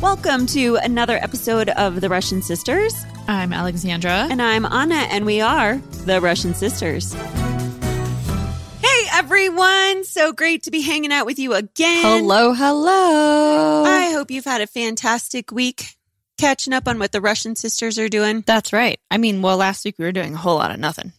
Welcome to another episode of The Russian Sisters. I'm Alexandra. And I'm Anna, and we are The Russian Sisters. Hey, everyone. So great to be hanging out with you again. Hello, hello. I hope you've had a fantastic week catching up on what the Russian sisters are doing. That's right. I mean, well, last week we were doing a whole lot of nothing.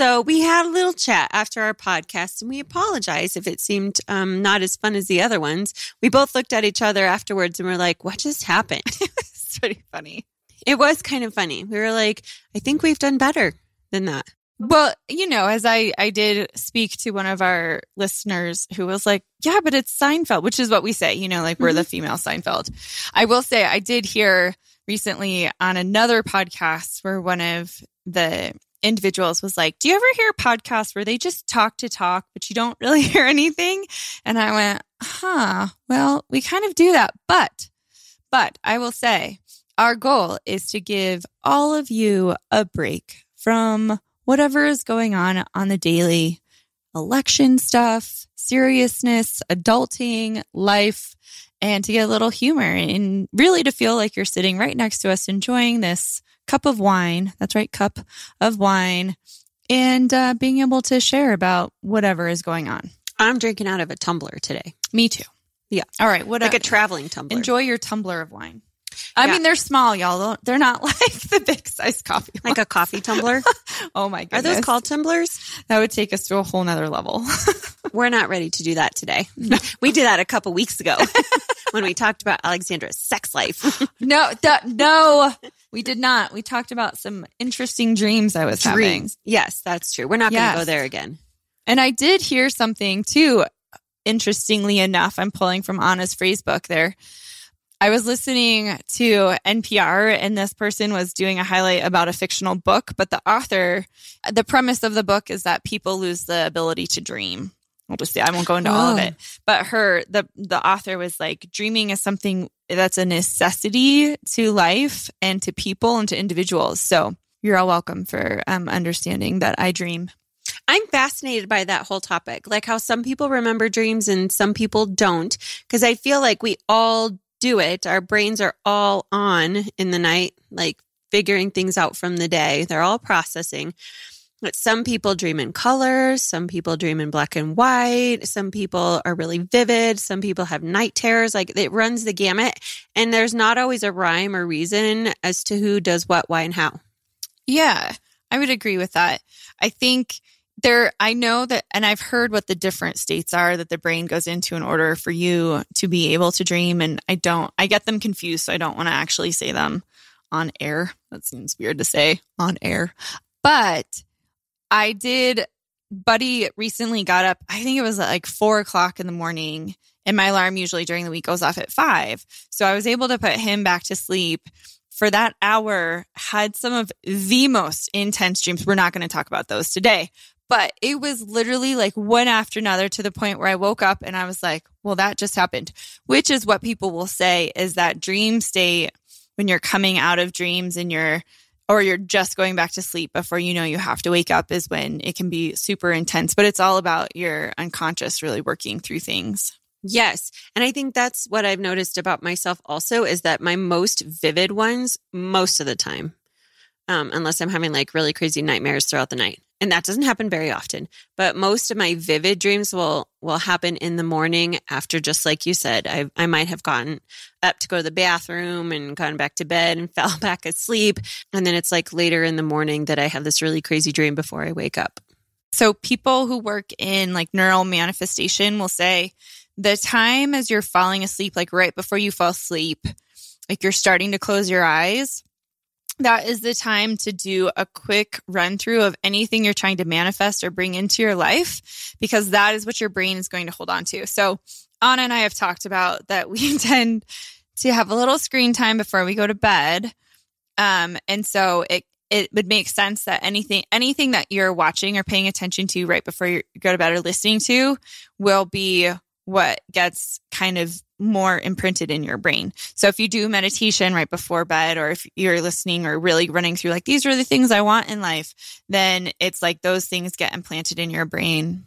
So we had a little chat after our podcast, and we apologize if it seemed um, not as fun as the other ones. We both looked at each other afterwards and were like, "What just happened?" it's pretty funny. It was kind of funny. We were like, "I think we've done better than that." Well, you know, as I I did speak to one of our listeners who was like, "Yeah, but it's Seinfeld," which is what we say. You know, like we're mm-hmm. the female Seinfeld. I will say, I did hear recently on another podcast where one of the individuals was like, Do you ever hear podcasts where they just talk to talk, but you don't really hear anything? And I went, Huh, well, we kind of do that. But, but I will say, our goal is to give all of you a break from whatever is going on on the daily election stuff, seriousness, adulting, life, and to get a little humor and really to feel like you're sitting right next to us enjoying this cup of wine. That's right, cup of wine, and uh, being able to share about whatever is going on. I'm drinking out of a tumbler today. Me too. Yeah. All right. What like a, a traveling tumbler. Enjoy your tumbler of wine. I yeah. mean, they're small, y'all. They're not like the big size coffee. Like a coffee tumbler? oh my goodness. Are those called tumblers? That would take us to a whole nother level. We're not ready to do that today. We did that a couple weeks ago when we talked about Alexandra's sex life. no, th- no. We did not. We talked about some interesting dreams I was dreams. having. Yes, that's true. We're not yes. going to go there again. And I did hear something too. Interestingly enough, I'm pulling from Anna's phrase book there. I was listening to NPR and this person was doing a highlight about a fictional book, but the author, the premise of the book is that people lose the ability to dream. I'll just say I won't go into oh. all of it. But her the the author was like dreaming is something that's a necessity to life and to people and to individuals. So you're all welcome for um, understanding that I dream. I'm fascinated by that whole topic, like how some people remember dreams and some people don't, because I feel like we all do it. Our brains are all on in the night, like figuring things out from the day. They're all processing. Some people dream in colors, some people dream in black and white, some people are really vivid, some people have night terrors. Like it runs the gamut. And there's not always a rhyme or reason as to who does what, why, and how. Yeah, I would agree with that. I think there, I know that, and I've heard what the different states are that the brain goes into in order for you to be able to dream. And I don't, I get them confused. So I don't want to actually say them on air. That seems weird to say on air. But I did. Buddy recently got up, I think it was like four o'clock in the morning, and my alarm usually during the week goes off at five. So I was able to put him back to sleep for that hour, had some of the most intense dreams. We're not going to talk about those today, but it was literally like one after another to the point where I woke up and I was like, well, that just happened, which is what people will say is that dream state when you're coming out of dreams and you're or you're just going back to sleep before you know you have to wake up is when it can be super intense. But it's all about your unconscious really working through things. Yes. And I think that's what I've noticed about myself also is that my most vivid ones, most of the time, um, unless I'm having like really crazy nightmares throughout the night, and that doesn't happen very often but most of my vivid dreams will will happen in the morning after just like you said i i might have gotten up to go to the bathroom and gone back to bed and fell back asleep. And then it's like later in the morning that i have this really crazy dream before i wake up. So people who work in like neural manifestation will say the time as you're falling asleep like right before you fall asleep like you're starting to close your eyes that is the time to do a quick run through of anything you're trying to manifest or bring into your life because that is what your brain is going to hold on to. So Anna and I have talked about that we intend to have a little screen time before we go to bed. Um, and so it it would make sense that anything anything that you're watching or paying attention to right before you go to bed or listening to will be what gets kind of more imprinted in your brain. So if you do meditation right before bed or if you're listening or really running through like these are the things I want in life, then it's like those things get implanted in your brain.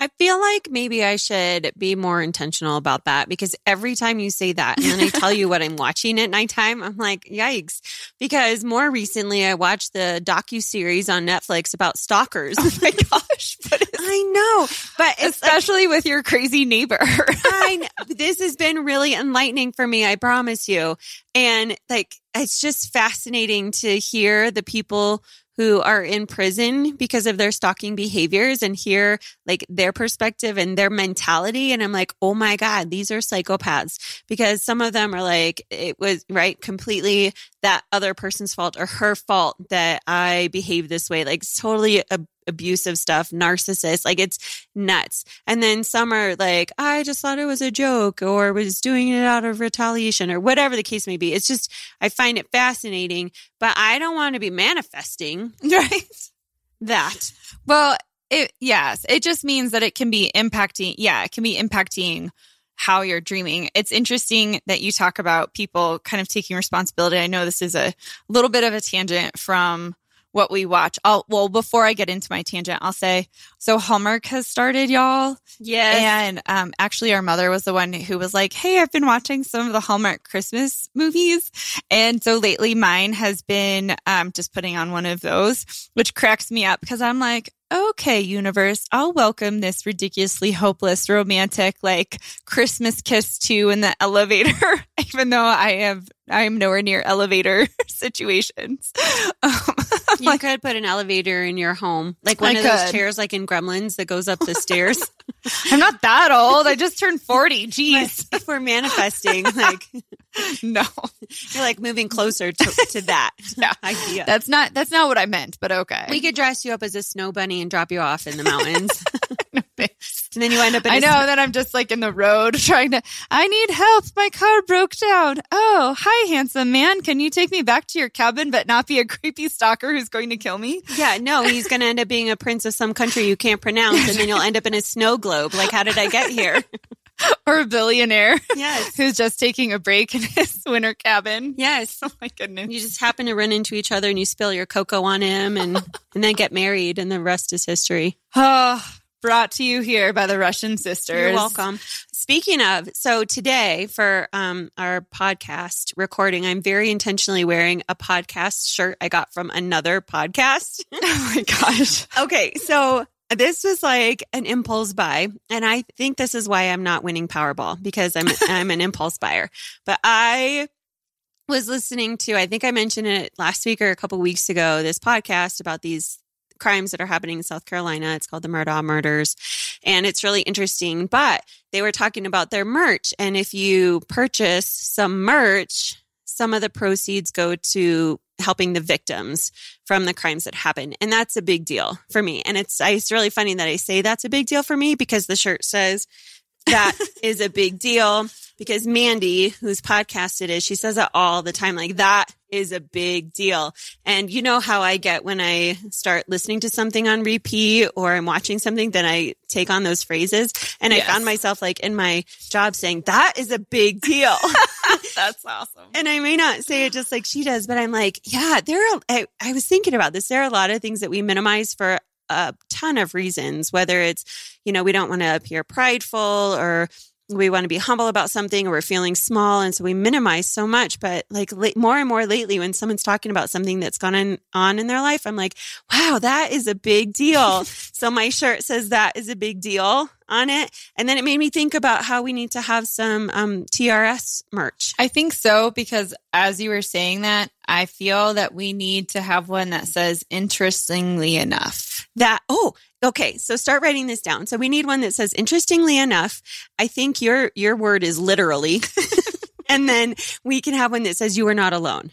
I feel like maybe I should be more intentional about that because every time you say that and then I tell you what I'm watching at nighttime, I'm like, yikes. Because more recently I watched the docu series on Netflix about stalkers. Oh my gosh. I know, but especially like, with your crazy neighbor. I know, this has been really enlightening for me, I promise you. And like it's just fascinating to hear the people who are in prison because of their stalking behaviors and hear like their perspective and their mentality. And I'm like, oh my God, these are psychopaths because some of them are like, it was right completely that other person's fault or her fault that I behave this way. Like totally a abusive stuff, narcissist. Like it's nuts. And then some are like, I just thought it was a joke or was doing it out of retaliation or whatever the case may be. It's just, I find it fascinating, but I don't want to be manifesting. Right. That. Well, it, yes, it just means that it can be impacting. Yeah, it can be impacting how you're dreaming. It's interesting that you talk about people kind of taking responsibility. I know this is a little bit of a tangent from what we watch. I'll, well, before I get into my tangent, I'll say, so Hallmark has started, y'all. Yes. And um, actually, our mother was the one who was like, hey, I've been watching some of the Hallmark Christmas movies. And so lately, mine has been um, just putting on one of those, which cracks me up because I'm like, okay, universe, I'll welcome this ridiculously hopeless romantic like Christmas kiss to in the elevator, even though I have I am nowhere near elevator situations. Um, you like, could put an elevator in your home, like one I of could. those chairs, like in Gremlins, that goes up the stairs. I'm not that old. I just turned 40. Jeez. if we're manifesting, like, no, you're like moving closer to, to that yeah. idea. That's not, that's not what I meant, but okay. We could dress you up as a snow bunny and drop you off in the mountains. and then you end up in I know that I'm just like in the road trying to, I need help. My car broke down. Oh, hi, handsome man. Can you take me back to your cabin, but not be a creepy stalker who's going to kill me? Yeah, no, he's going to end up being a prince of some country you can't pronounce. And then you'll end up in a snow globe. Like, how did I get here? or a billionaire. Yes. Who's just taking a break in his winter cabin. Yes. Oh my goodness. You just happen to run into each other and you spill your cocoa on him and, and then get married and the rest is history. Oh, brought to you here by the Russian sisters. You're welcome. Speaking of, so today for um, our podcast recording, I'm very intentionally wearing a podcast shirt I got from another podcast. oh my gosh. okay. So this was like an impulse buy. And I think this is why I'm not winning Powerball because I'm, I'm an impulse buyer. But I was listening to, I think I mentioned it last week or a couple weeks ago, this podcast about these crimes that are happening in South Carolina. It's called the Murdaugh murders. And it's really interesting. But they were talking about their merch. And if you purchase some merch, some of the proceeds go to helping the victims from the crimes that happen. And that's a big deal for me. And it's it's really funny that I say that's a big deal for me because the shirt says that is a big deal because Mandy, whose podcast it is, she says it all the time. Like that is a big deal. And you know how I get when I start listening to something on repeat or I'm watching something, then I take on those phrases. And yes. I found myself like in my job saying, that is a big deal. That's awesome. And I may not say it just like she does, but I'm like, yeah, there are, I, I was thinking about this. There are a lot of things that we minimize for a ton of reasons, whether it's, you know, we don't want to appear prideful or we want to be humble about something or we're feeling small and so we minimize so much but like more and more lately when someone's talking about something that's gone on in their life i'm like wow that is a big deal. So my shirt says that is a big deal on it and then it made me think about how we need to have some um, trs merch. I think so because as you were saying that i feel that we need to have one that says interestingly enough that oh Okay, so start writing this down. So we need one that says interestingly enough, I think your your word is literally. and then we can have one that says you are not alone.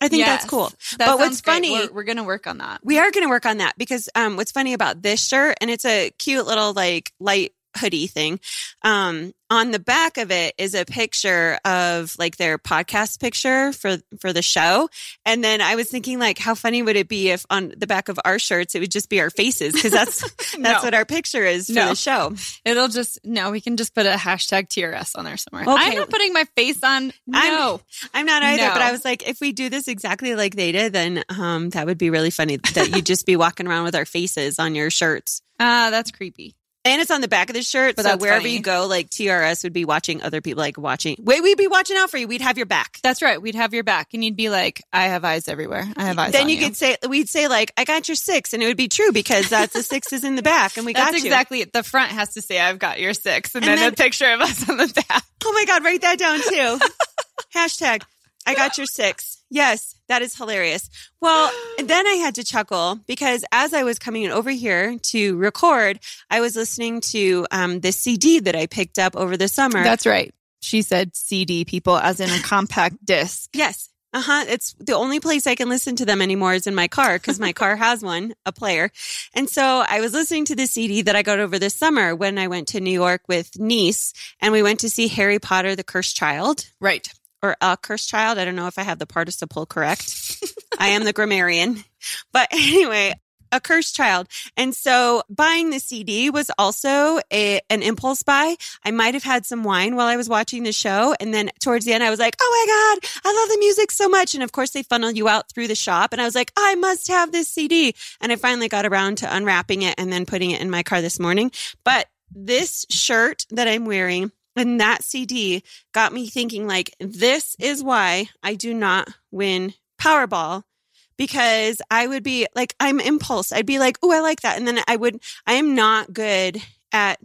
I think yes, that's cool. That but what's funny, we're, we're going to work on that. We are going to work on that because um, what's funny about this shirt, and it's a cute little like light hoodie thing. Um, on the back of it is a picture of like their podcast picture for for the show and then i was thinking like how funny would it be if on the back of our shirts it would just be our faces because that's that's No. what our picture is for No. the show It'll just no. We can just put a hashtag TRS on there somewhere. Okay. I'm not putting my face on. I'm- No, i'm not either but i was like if we do this exactly like they did then um that would be really funny that you'd just be walking around with our faces on your shirts ah, that's creepy. And it's on the back of the shirt But so wherever funny. you go like trs would be watching other people like watching wait we'd be watching out for you we'd have your back That's right. We'd have your back, and you'd be like, "I have eyes everywhere. I have eyes." then on you, could say we'd say like i got your six and it would be true because that's the six is in the back and we That's got you exactly it. The front has to say, "I've got your six, and, And then, then- a picture of us on the back. oh my god write that down too hashtag i got your six yes that is hilarious well then i had to chuckle because as i was coming over here to record i was listening to um, the cd that i picked up over the summer That's right. She said CD people, as in a compact disc. Yes. Uh huh. It's the only place I can listen to them anymore is in my car because my car has one, a player. And so I was listening to the CD that I got over this summer when I went to New York with niece and we went to see Harry Potter, the Cursed Child Right. Or a cursed child. I don't know if I have the participle correct. I am the grammarian. But anyway, a cursed child. And so buying the CD was also a, an impulse buy. I might have had some wine while I was watching the show. And then towards the end, I was like, oh my God, I love the music so much. And of course, they funnel you out through the shop. And I was like, I must have this CD. And I finally got around to unwrapping it and then putting it in my car this morning. But this shirt that I'm wearing and that CD got me thinking like this is why I do not win Powerball because I would be like I'm impulse. I'd be like, "Oh, I like that." And then I would I am not good at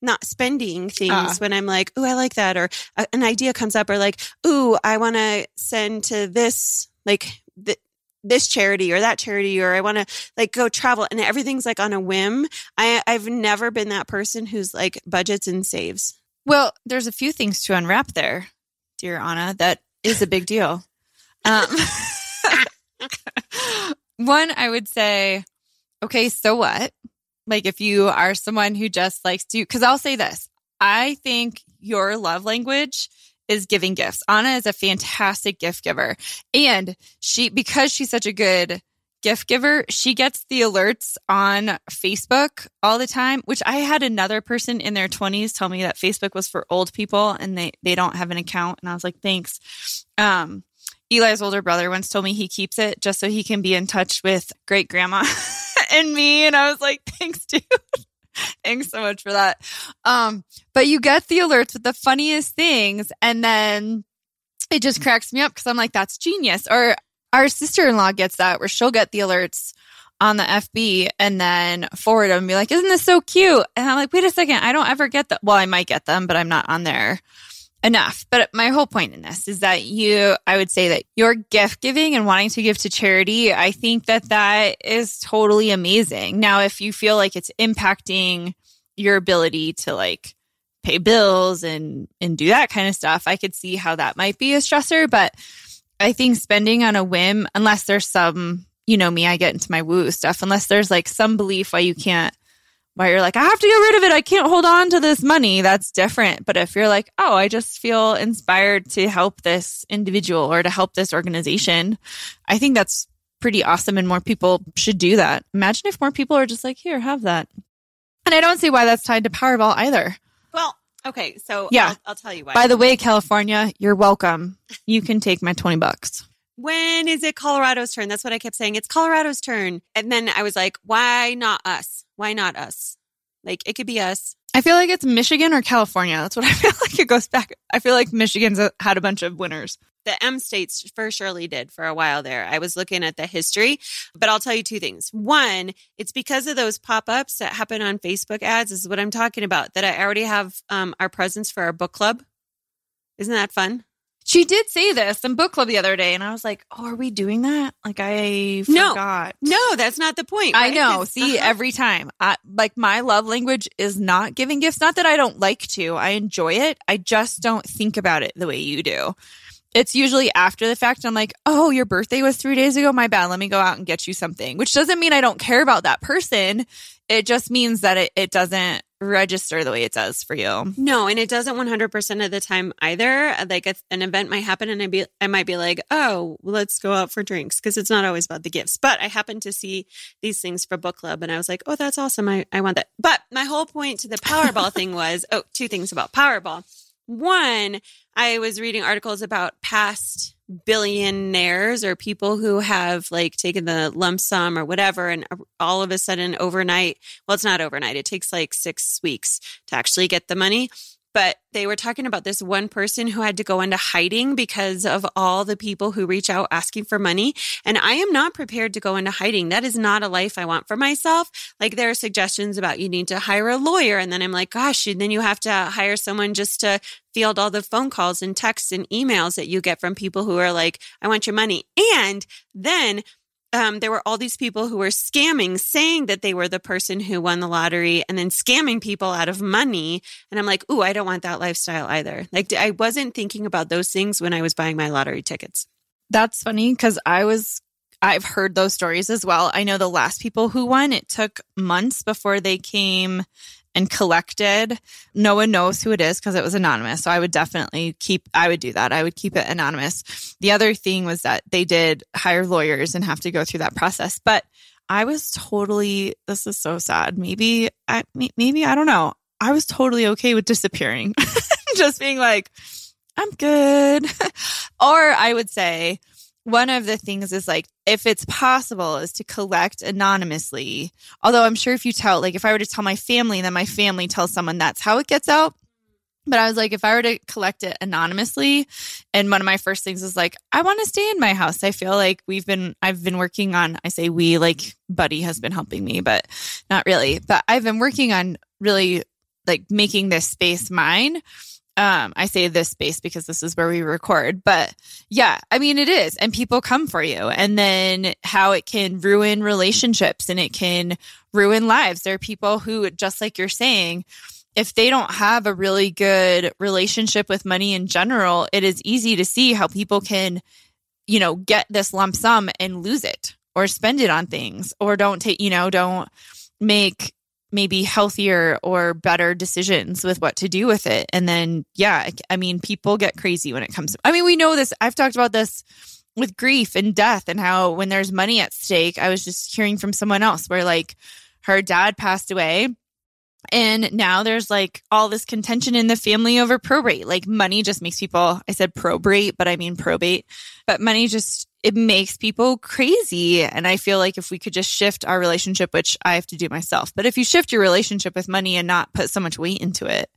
not spending things Ah. when I'm like, "Oh, I like that," or a, an idea comes up, or like, "Oh, I want to send to this like th- this charity or that charity, or I want to like go travel," and everything's like on a whim. I I've never been that person who's like budgets and saves. Well, there's a few things to unwrap there, dear Anna. That is a big deal. Um, one, I would say, okay, so what? Like, if you are someone who just likes to, because I'll say this I think your love language is giving gifts. Anna is a fantastic gift giver. And she, because she's such a good gift giver, she gets the alerts on Facebook all the time, which I had another person in their 20s tell me that Facebook was for old people and they, they don't have an account. And I was like, thanks. Um, Eli's older brother once told me he keeps it just so he can be in touch with great grandma and me. And I was like, thanks, dude. thanks so much for that. Um, but you get the alerts with the funniest things. And then it just cracks me up because I'm like, that's genius. Or our sister in law gets that where she'll get the alerts on the FB and then forward them and be like, isn't this so cute? And I'm like, wait a second, I don't ever get that. Well, I might get them, but I'm not on there enough. But my whole point in this is that you, I would say that your gift giving and wanting to give to charity, I think that that is totally amazing. Now, if you feel like it's impacting your ability to like pay bills and and do that kind of stuff, I could see how that might be a stressor. But I think spending on a whim, unless there's some, you know me, I get into my woo stuff, unless there's like some belief why you can't why you're like, I have to get rid of it. I can't hold on to this money. That's different. But if you're like, oh, I just feel inspired to help this individual or to help this organization, I think that's pretty awesome. And more people should do that. Imagine if more people are just like, here, have that. And I don't see why that's tied to Powerball either. Well, okay, so Yeah. I'll, I'll tell you why. By the way, California, you're welcome. You can take my 20 bucks. when is it Colorado's turn? That's what I kept saying. It's Colorado's turn. And then I was like, why not us? Why not us? Like it could be us. I feel like it's Michigan or California. That's what I feel like it goes back. I feel like Michigan's had a bunch of winners. The M states for surely did for a while there. I was looking at the history, but I'll tell you two things. One, it's because of those pop ups that happen on Facebook ads, is what I'm talking about, that I already have um, our presents for our book club. Isn't that fun? She did say this in book club the other day, and I was like, "Oh, are we doing that?" Like I No. forgot. No, that's not the point. I know. See, uh-huh. every time, I, like my love language is not giving gifts. Not that I don't like to. I enjoy it. I just don't think about it the way you do. It's usually after the fact. I'm like, oh, your birthday was three days ago. My bad. Let me go out and get you something, which doesn't mean I don't care about that person. It just means that it, it doesn't register the way it does for you. No, and it doesn't 100% of the time either. Like an event might happen and I be I might be like, "Oh, let's go out for drinks" because it's not always about the gifts. But I happened to see these things for book club and I was like, "Oh, that's awesome. I I want that." But my whole point to the Powerball thing was, oh, two things about Powerball. One, I was reading articles about past billionaires or people who have like taken the lump sum or whatever and all of a sudden overnight well it's not overnight it takes like 6 weeks to actually get the money but they were talking about this one person who had to go into hiding because of all the people who reach out asking for money. And I am not prepared to go into hiding. That is not a life I want for myself. Like there are suggestions about you need to hire a lawyer. And then I'm like, gosh, and then you have to hire someone just to field all the phone calls and texts and emails that you get from people who are like, I want your money. And then um, there were all these people who were scamming, saying that they were the person who won the lottery and then scamming people out of money. And I'm like, ooh, I don't want that lifestyle either. Like, I wasn't thinking about those things when I was buying my lottery tickets. That's funny because I was, I've heard those stories as well. I know the last people who won, it took months before they came and collected. No one knows who it is because it was anonymous. So I would definitely keep, I would do that. I would keep it anonymous. The other thing was that they did hire lawyers and have to go through that process. But I was totally, this is so sad. Maybe, I, maybe, I don't know. I was totally okay with disappearing, just being like, I'm good. or I would say, one of the things is like if it's possible is to collect anonymously. Although i'm sure if you tell like if i were to tell my family then my family tells someone that's how it gets out. But i was like if i were to collect it anonymously and one of my first things is like i want to stay in my house. I feel like we've been i've been working on i say we like buddy has been helping me but not really. But i've been working on really like making this space mine um, I say this space because this is where we record, but yeah, I mean, it is. And people come for you. And then how it can ruin relationships and it can ruin lives. There are people who, just like you're saying, if they don't have a really good relationship with money in general, it is easy to see how people can, you know, get this lump sum and lose it or spend it on things or don't take, you know, don't make maybe healthier or better decisions with what to do with it. And then, yeah, I mean, people get crazy when it comes. To, I mean, we know this. I've talked about this with grief and death and how when there's money at stake, I was just hearing from someone else where like her dad passed away. And now there's like all this contention in the family over probate. Like money just makes people, I said probate, but I mean probate, but money just it makes people crazy. And I feel like if we could just shift our relationship, which I have to do myself, but if you shift your relationship with money and not put so much weight into it,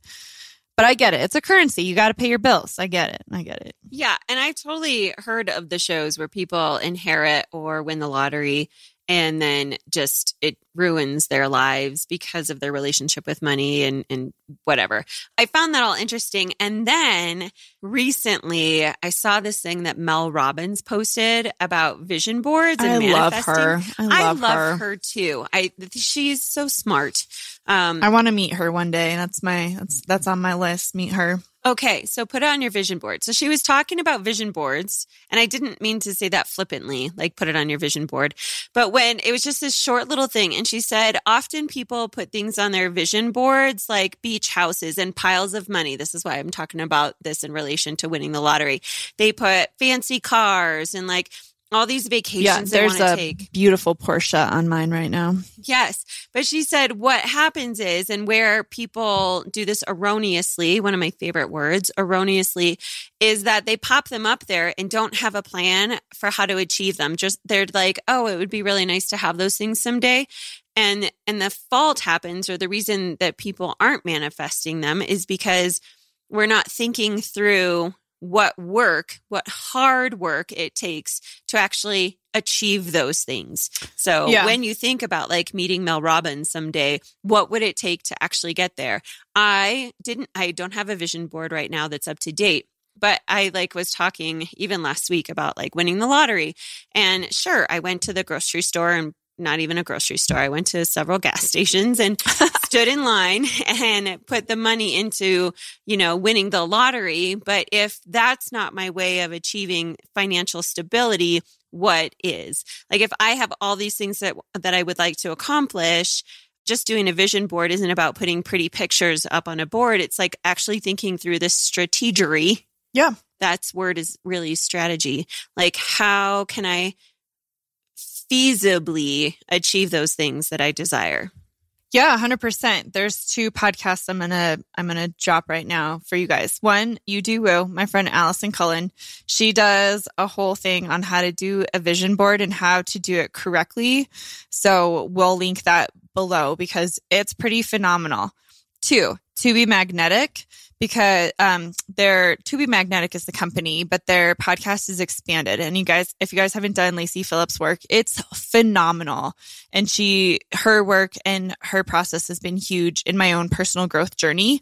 but I get it. It's a currency. You got to pay your bills. I get it. I get it. Yeah. And I've totally heard of the shows where people inherit or win the lottery and then just it ruins their lives because of their relationship with money and, and whatever. I found that all interesting. And then recently I saw this thing that Mel Robbins posted about vision boards and I manifesting. love her. I love, I love her. her too. I she's so smart. Um, I want to meet her one day. That's my that's that's on my list. Meet her. Okay, so put it on your vision board. So she was talking about vision boards, and I didn't mean to say that flippantly, like put it on your vision board. But when it was just this short little thing, and she said, often people put things on their vision boards like beach houses and piles of money. This is why I'm talking about this in relation to winning the lottery. They put fancy cars and like all these vacations yeah, there's a take. beautiful Porsche on mine right now. Yes. But she said what happens is, and where people do this erroneously, one of my favorite words, erroneously, is that they pop them up there and don't have a plan for how to achieve them. Just they're like, oh, it would be really nice to have those things someday. And and the fault happens, or the reason that people aren't manifesting them is because we're not thinking through what work, what hard work it takes to actually achieve those things. So yeah. when you think about like meeting Mel Robbins someday, what would it take to actually get there? I didn't I don't have a vision board right now that's up to date. But I like was talking even last week about like winning the lottery. And sure, I went to the grocery store and not even a grocery store. I went to several gas stations and stood in line and put the money into, you know, winning the lottery. But if that's not my way of achieving financial stability, what is? Like if I have all these things that that I would like to accomplish, just doing a vision board isn't about putting pretty pictures up on a board. It's like actually thinking through this strategery. Yeah. That's word is really strategy. Like how can I feasibly achieve those things that I desire. Yeah, 100%. There's two podcasts I'm going to I'm going to drop right now for you guys. One, You Do Woo, my friend Allison Cullen. She does a whole thing on how to do a vision board and how to do it correctly. So, we'll link that below because it's pretty phenomenal. Two, To Be Magnetic because um their to be magnetic is the company but their podcast is expanded. And you guys if you guys haven't done Lacy Phillips work it's phenomenal. And she her work and her process has been huge in my own personal growth journey.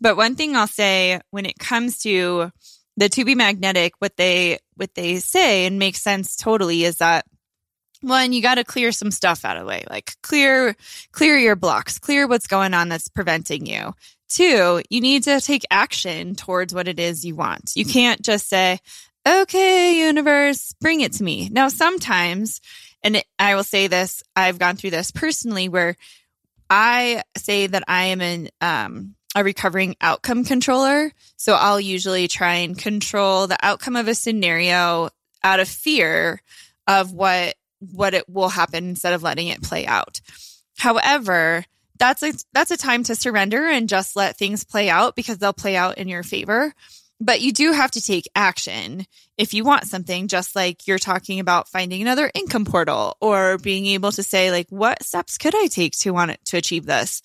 But one thing i'll say when it comes to the to be magnetic what they what they say and makes sense totally is that one you got to clear some stuff out of the way. Like clear clear your blocks. Clear what's going on that's preventing you Two, you need to take action towards what it is you want. You can't just say, okay, universe, bring it to me. Now, sometimes, and I will say this, I've gone through this personally where I say that I am an, um, a recovering outcome controller. So I'll usually try and control the outcome of a scenario out of fear of what what it will happen instead of letting it play out. However, that's a that's a time to surrender and just let things play out because they'll play out in your favor but you do have to take action if you want something just like you're talking about finding another income portal or being able to say like what steps could i take to want to achieve this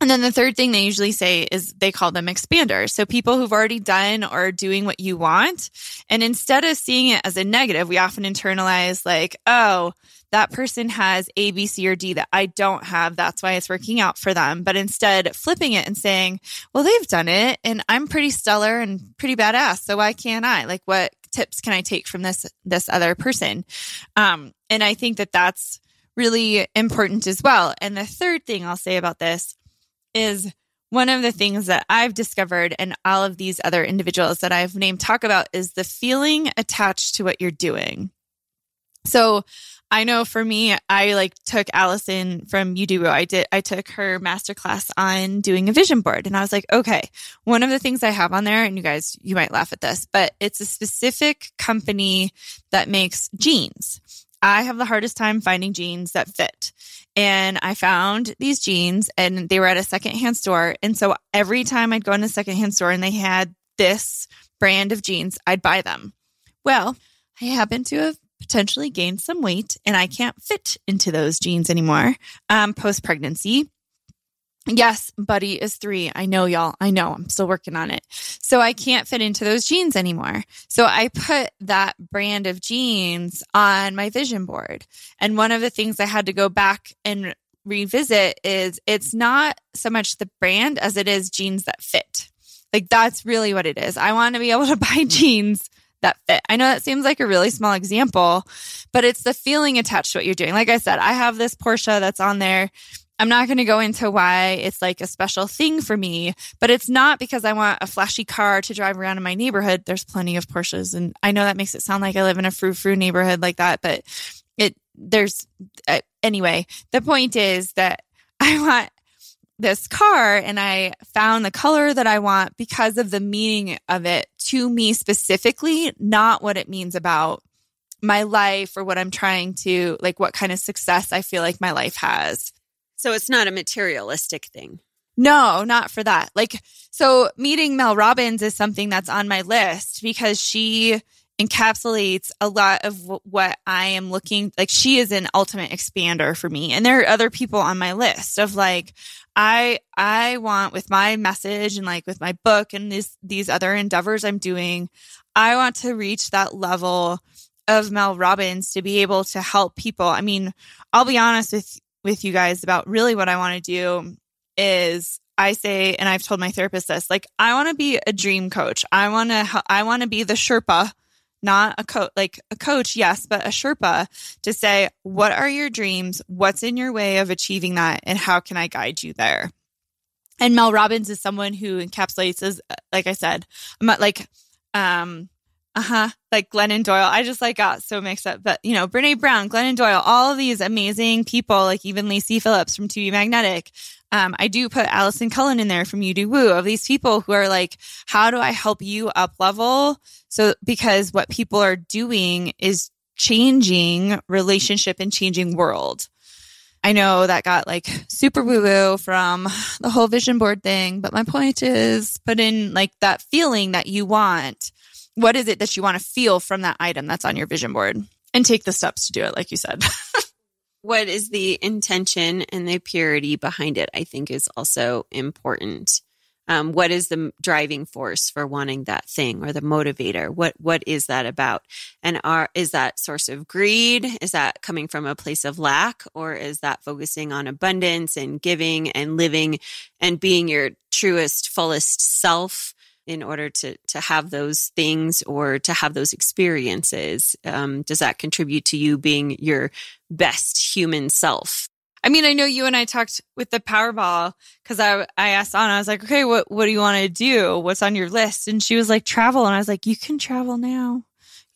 and then the third thing they usually say is they call them expanders. So people who've already done or doing what you want. And instead of seeing it as a negative, we often internalize like, oh, that person has A, B, C, or D that I don't have. That's why it's working out for them. But instead, flipping it and saying, well, they've done it and I'm pretty stellar and pretty badass. So why can't I? Like, what tips can I take from this, this other person? Um, and I think that that's really important as well. And the third thing I'll say about this is one of the things that I've discovered and all of these other individuals that I've named talk about is the feeling attached to what you're doing. So I know for me, I like took Allison from UDO. I did, I took her masterclass on doing a vision board and I was like, okay, one of the things I have on there, and you guys, you might laugh at this, but it's a specific company that makes jeans. I have the hardest time finding jeans that fit. And I found these jeans and they were at a secondhand store. And so every time I'd go in a secondhand store and they had this brand of jeans, I'd buy them. Well, I happen to have potentially gained some weight and I can't fit into those jeans anymore um, post pregnancy. Yes, Buddy is three. I know, y'all. I know. I'm still working on it. So I can't fit into those jeans anymore. So I put that brand of jeans on my vision board. And one of the things I had to go back and revisit is it's not so much the brand as it is jeans that fit. Like that's really what it is. I want to be able to buy jeans that fit. I know that seems like a really small example, but it's the feeling attached to what you're doing. Like I said, I have this Porsche that's on there. I'm not going to go into why it's like a special thing for me, but it's not because I want a flashy car to drive around in my neighborhood. There's plenty of Porsches and I know that makes it sound like I live in a frou frou neighborhood like that, but it, there's, uh, anyway, the point is that I want this car and I found the color that I want because of the meaning of it to me specifically, not what it means about my life or what I'm trying to, like, what kind of success I feel like my life has. So it's not a materialistic thing. No, not for that. Like, so meeting Mel Robbins is something that's on my list because she encapsulates a lot of w- what I am looking like she is an ultimate expander for me and there are other people on my list of like I I want with my message and like with my book and these these other endeavors I'm doing I want to reach that level of Mel Robbins to be able to help people. I mean, I'll be honest with with you guys about really what I want to do is I say and I've told my therapist this like I want to be a dream coach. I want to I want to be the Sherpa not a coach, like a coach, yes, but a Sherpa to say, what are your dreams? What's in your way of achieving that? And how can I guide you there? And Mel Robbins is someone who encapsulates as, like I said, I'm not like, um, uh huh, like Glennon Doyle. I just like got so mixed up, but you know, Brene Brown, Glennon Doyle, all of these amazing people, like even Lacy Phillips from To Be Magnetic. Um, I do put Allison Cullen in there from You Do Woo of these people who are like, how do I help you up level? So because what people are doing is changing relationship and changing world. I know that got like super woo woo from the whole vision board thing, but my point is put in like that feeling that you want. What is it that you want to feel from that item that's on your vision board and take the steps to do it, like you said. what is the intention and the purity behind it, I think is also important. Um, what is the driving force for wanting that thing or the motivator? What what is that about? And are is that source of greed? Is that coming from a place of lack, or is that focusing on abundance and giving and living and being your truest, fullest self? In order to to have those things or to have those experiences um, does that contribute to you being your best human self I mean, I know you and I talked with the Powerball because I I asked Anna, I was like, okay, what what do you want to do? What's on your list? And she was like, travel. And I was like, you can travel now.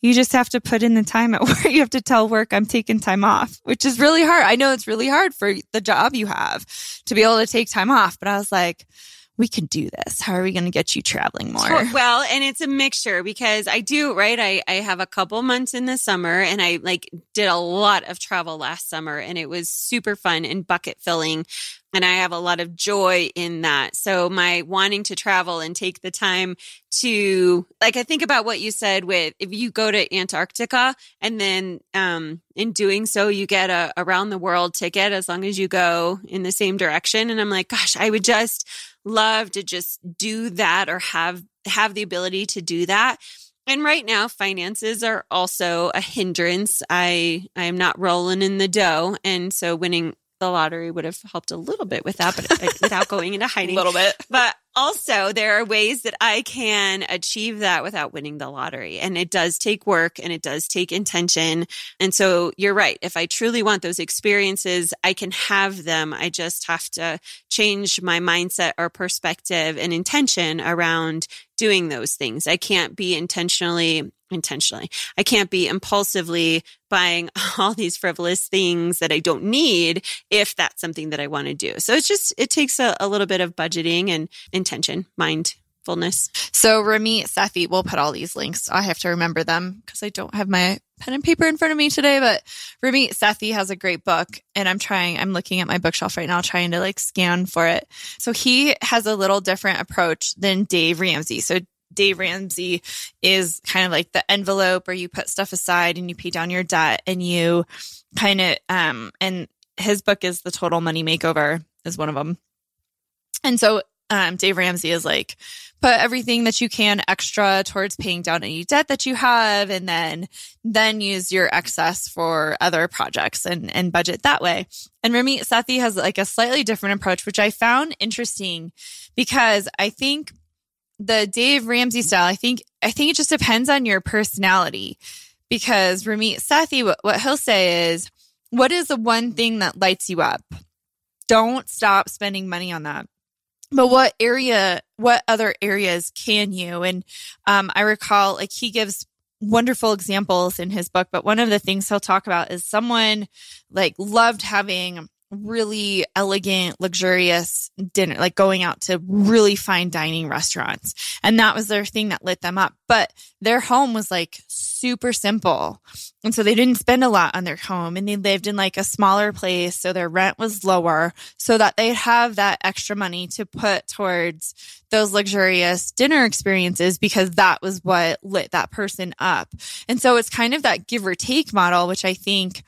You just have to put in the time at work. You have to tell work I'm taking time off, which is really hard. I know it's really hard for the job you have to be able to take time off. But I was like, we can do this. How are we going to get you traveling more? Well, and it's a mixture because I do, right? I, I have a couple months in the summer and I like did a lot of travel last summer and it was super fun and bucket filling. And I have a lot of joy in that. So my wanting to travel and take the time to like I think about what you said with if you go to Antarctica and then um in doing so you get a around the world ticket as long as you go in the same direction and I'm like gosh I would just love to just do that or have have the ability to do that. And right now finances are also a hindrance. I I am not rolling in the dough and so winning the lottery would have helped a little bit with that, but without going into hiding. A little bit. But also, there are ways that I can achieve that without winning the lottery. And it does take work and it does take intention. And so you're right. If I truly want those experiences, I can have them. I just have to change my mindset or perspective and intention around doing those things. I can't be intentionally intentionally. I can't be impulsively buying all these frivolous things that I don't need if that's something that I want to do. So it's just, it takes a, a little bit of budgeting and intention, mindfulness. So Ramit Sethi, we'll put all these links. I have to remember them because I don't have my pen and paper in front of me today, but Ramit Sethi has a great book and I'm trying, I'm looking at my bookshelf right now, trying to like scan for it. So he has a little different approach than Dave Ramsey. So Dave Ramsey is kind of like the envelope where you put stuff aside and you pay down your debt and you kind of, um, and his book is The Total Money Makeover is one of them. And so, um, Dave Ramsey is like, put everything that you can extra towards paying down any debt that you have and then, then use your excess for other projects and, and budget that way. And Ramit Sethi has like a slightly different approach, which I found interesting because I think the Dave Ramsey style, I think I think it just depends on your personality. Because Ramit Sethi, what, what he'll say is, what is the one thing that lights you up? Don't stop spending money on that. But what area, what other areas can you? And um, I recall like he gives wonderful examples in his book, but one of the things he'll talk about is someone like loved having really elegant, luxurious dinner, like going out to really fine dining restaurants. And that was their thing that lit them up. But their home was like super simple. And so they didn't spend a lot on their home and they lived in like a smaller place. So their rent was lower so that they'd have that extra money to put towards those luxurious dinner experiences because that was what lit that person up. And so it's kind of that give or take model, which I think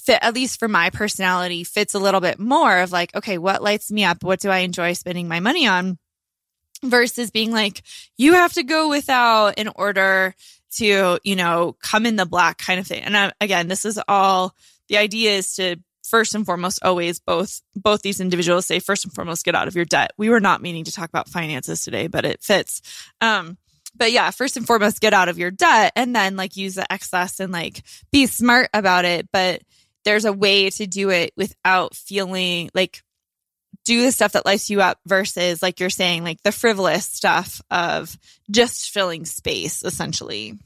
fit, at least for my personality, fits a little bit more of like, okay, what lights me up? What do I enjoy spending my money on? Versus being like, you have to go without in order to, you know, come in the black kind of thing. And I, again, this is all the idea is to first and foremost always both both these individuals say first and foremost get out of your debt. We were not meaning to talk about finances today, but it fits. Um but yeah, first and foremost, get out of your debt and then like use the excess and like be smart about it. But there's a way to do it without feeling like do the stuff that lights you up versus like you're saying, like the frivolous stuff of just filling space essentially.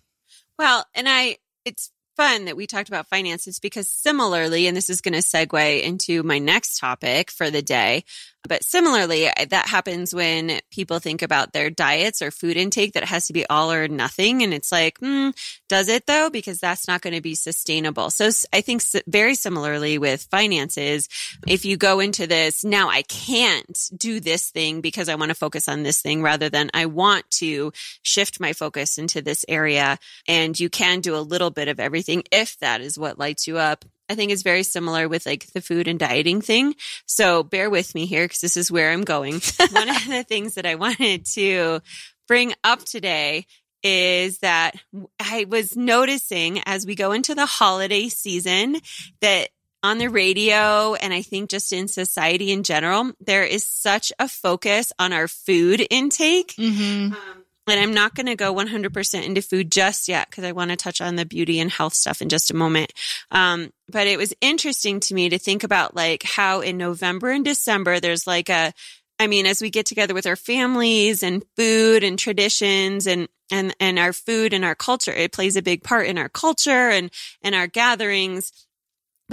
Well, and I, it's fun that we talked about finances because similarly, and this is going to segue into my next topic for the day, but similarly, that happens when people think about their diets or food intake that has to be all or nothing. And it's like, hmm, does it though? Because that's not going to be sustainable. So I think very similarly with finances, if you go into this, now I can't do this thing because I want to focus on this thing rather than I want to shift my focus into this area. And you can do a little bit of everything if that is what lights you up. I think it's very similar with like the food and dieting thing. So bear with me here because this is where I'm going. One of the things that I wanted to bring up today is that I was noticing as we go into the holiday season that on the radio and I think just in society in general, there is such a focus on our food intake. Mm-hmm. Um, and I'm not going to go 100% into food just yet because I want to touch on the beauty and health stuff in just a moment. Um, but it was interesting to me to think about like how in November and December, there's like a, I mean, as we get together with our families and food and traditions and, and, and our food and our culture, it plays a big part in our culture and, and our gatherings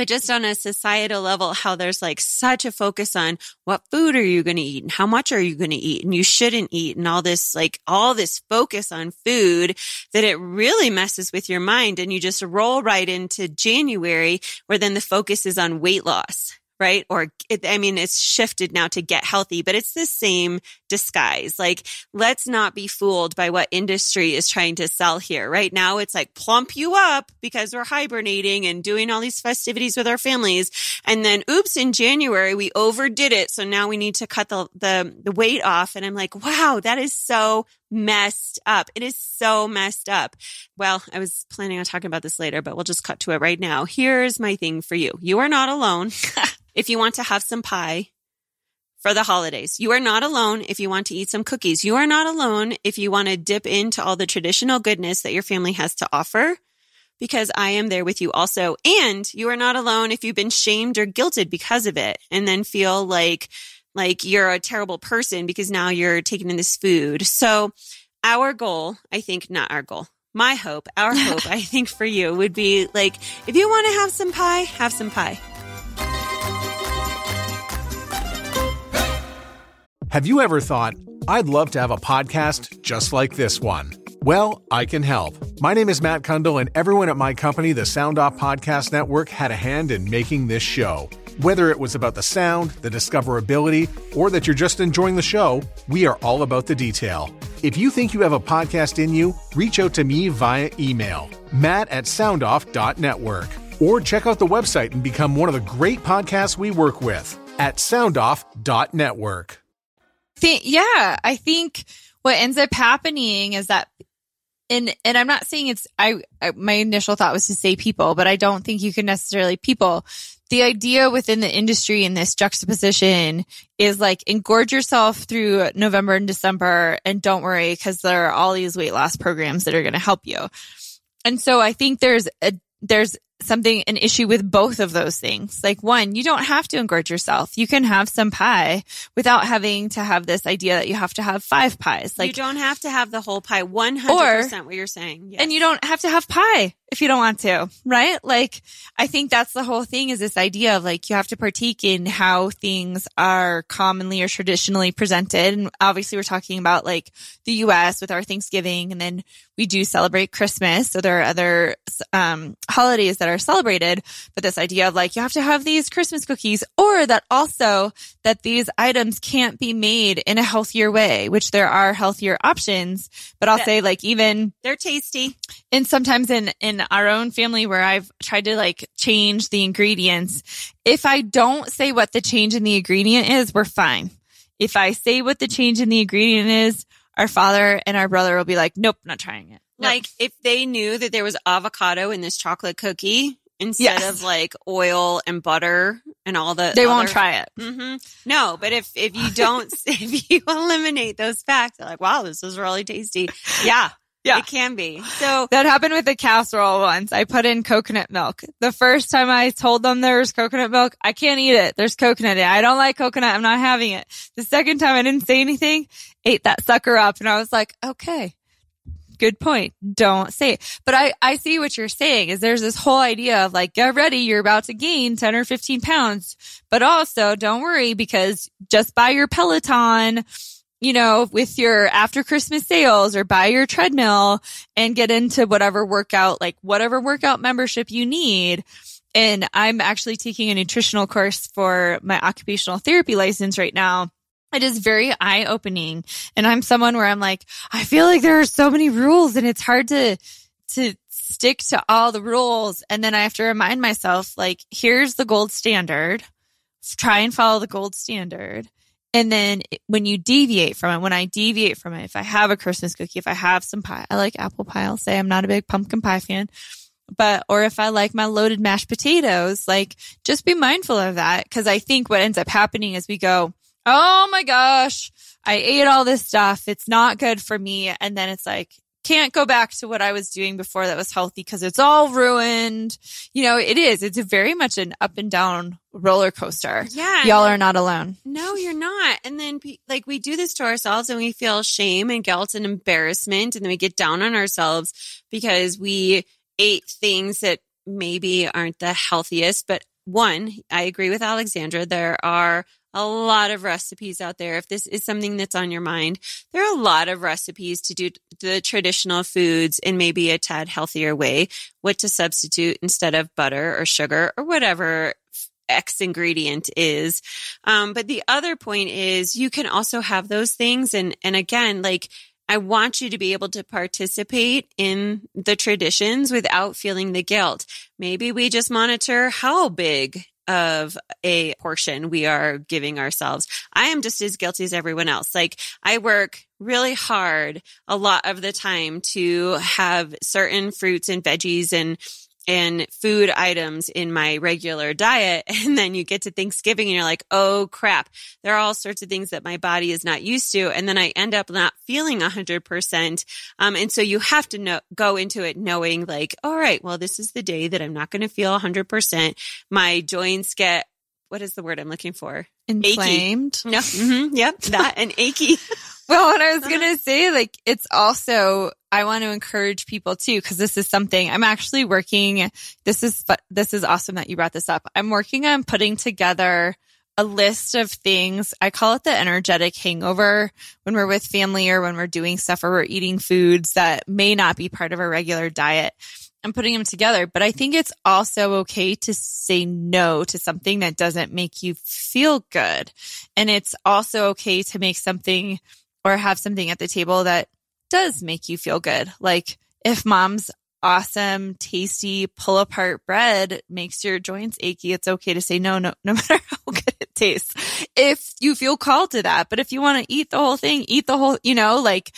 but just on a societal level, how there's like such a focus on what food are you going to eat and how much are you going to eat and you shouldn't eat and all this, like all this focus on food that it really messes with your mind. And you just roll right into January where then the focus is on weight loss right? Or it, I mean, it's shifted now to get healthy, but it's the same disguise. Like, let's not be fooled by what industry is trying to sell here. Right now, it's like plump you up because we're hibernating and doing all these festivities with our families. And then, oops, in January, we overdid it. So now we need to cut the, the, the weight off. And I'm like, wow, that is so messed up. It is so messed up. Well, I was planning on talking about this later, but we'll just cut to it right now. Here's my thing for you. You are not alone. if you want to have some pie for the holidays. You are not alone if you want to eat some cookies. You are not alone if you want to dip into all the traditional goodness that your family has to offer because I am there with you also. And you are not alone if you've been shamed or guilted because of it and then feel like, like you're a terrible person because now you're taking in this food. So our goal, I think, not our goal, my hope, our hope, I think for you would be like, if you want to have some pie, have some pie. Have you ever thought, I'd love to have a podcast just like this one? Well, I can help. My name is Matt Cundill, and everyone at my company, the Sound Off Podcast Network, had a hand in making this show. Whether it was about the sound, the discoverability, or that you're just enjoying the show, we are all about the detail. If you think you have a podcast in you, reach out to me via email, matt at soundoff.network, or check out the website and become one of the great podcasts we work with at soundoff.network think, yeah, I think what ends up happening is that and and I'm not saying it's I, I, my initial thought was to say people, but I don't think you can necessarily people. The idea within the industry in this juxtaposition is like engorge yourself through November and December and don't worry because there are all these weight loss programs that are going to help you. And so I think there's a there's something, an issue with both of those things. Like one, you don't have to engorge yourself. You can have some pie without having to have this idea that you have to have five pies. Like you don't have to have the whole pie. 100% what you're saying. Yes. And you don't have to have pie if you don't want to, right? Like, I think that's the whole thing is this idea of like, you have to partake in how things are commonly or traditionally presented. And obviously we're talking about like the US with our Thanksgiving and then we do celebrate Christmas. So there are other, um, holidays that are celebrated, but this idea of like, you have to have these Christmas cookies or that also that these items can't be made in a healthier way, which there are healthier options, but I'll say like even they're tasty and sometimes in, in our own family where I've tried to like change the ingredients. If I don't say what the change in the ingredient is, we're fine. If I say what the change in the ingredient is, our father and our brother will be like, nope, not trying it. Nope. Like if they knew that there was avocado in this chocolate cookie instead yes. of like oil and butter and all the They other- won't try it. hmm No, but if if you don't if you eliminate those facts, they're like, wow, this is really tasty. Yeah, Yeah. it can be. So That happened with the casserole once. I put in coconut milk. The first time I told them there was coconut milk, I can't eat it. There's coconut in it. I don't like coconut. I'm not having it. The second time I didn't say anything, ate that sucker up and I was like, okay, good point. Don't say it. But I, I see what you're saying is there's this whole idea of like, get ready. You're about to gain 10 or 15 pounds, but also don't worry because just buy your Peloton, you know, with your after Christmas sales or buy your treadmill and get into whatever workout, like whatever workout membership you need. And I'm actually taking a nutritional course for my occupational therapy license right now. It is very eye opening. And I'm someone where I'm like, I feel like there are so many rules and it's hard to, to stick to all the rules. And then I have to remind myself, like, here's the gold standard. Try and follow the gold standard. And then when you deviate from it, when I deviate from it, if I have a Christmas cookie, if I have some pie, I like apple pie. I'll say I'm not a big pumpkin pie fan, but, or if I like my loaded mashed potatoes, like just be mindful of that. Cause I think what ends up happening is we go, Oh my gosh, I ate all this stuff. It's not good for me. And then it's like, can't go back to what I was doing before that was healthy because it's all ruined. You know, it is. It's a very much an up and down roller coaster. yeah, Y'all are not alone. No, you're not. And then, like, we do this to ourselves and we feel shame and guilt and embarrassment. And then we get down on ourselves because we ate things that maybe aren't the healthiest. But one, I agree with Alexandra. There are a lot of recipes out there. If this is something that's on your mind, there are a lot of recipes to do the traditional foods in maybe a tad healthier way, what to substitute instead of butter or sugar or whatever X ingredient is. Um, but the other point is you can also have those things. And, and again, like, I want you to be able to participate in the traditions without feeling the guilt. Maybe we just monitor how big of a portion we are giving ourselves. I am just as guilty as everyone else. Like I work really hard a lot of the time to have certain fruits and veggies and and food items in my regular diet. And then you get to Thanksgiving and you're like, oh crap, there are all sorts of things that my body is not used to. And then I end up not feeling 100%. Um, and so you have to know, go into it knowing like, all right, well, this is the day that I'm not going to feel 100%. My joints get, what is the word I'm looking for? Inflamed. No. hmm yep. That and achy. Well, and I was going to say, like, it's also, I want to encourage people too, because this is something I'm actually working. This is, this is awesome that you brought this up. I'm working on putting together a list of things. I call it the energetic hangover when we're with family or when we're doing stuff or we're eating foods that may not be part of our regular diet. I'm putting them together, but I think it's also okay to say no to something that doesn't make you feel good. And it's also okay to make something or have something at the table that does make you feel good. Like if mom's awesome, tasty pull apart bread makes your joints achy, it's okay to say no, no, no matter how good it tastes. If you feel called to that, but if you want to eat the whole thing, eat the whole, you know, like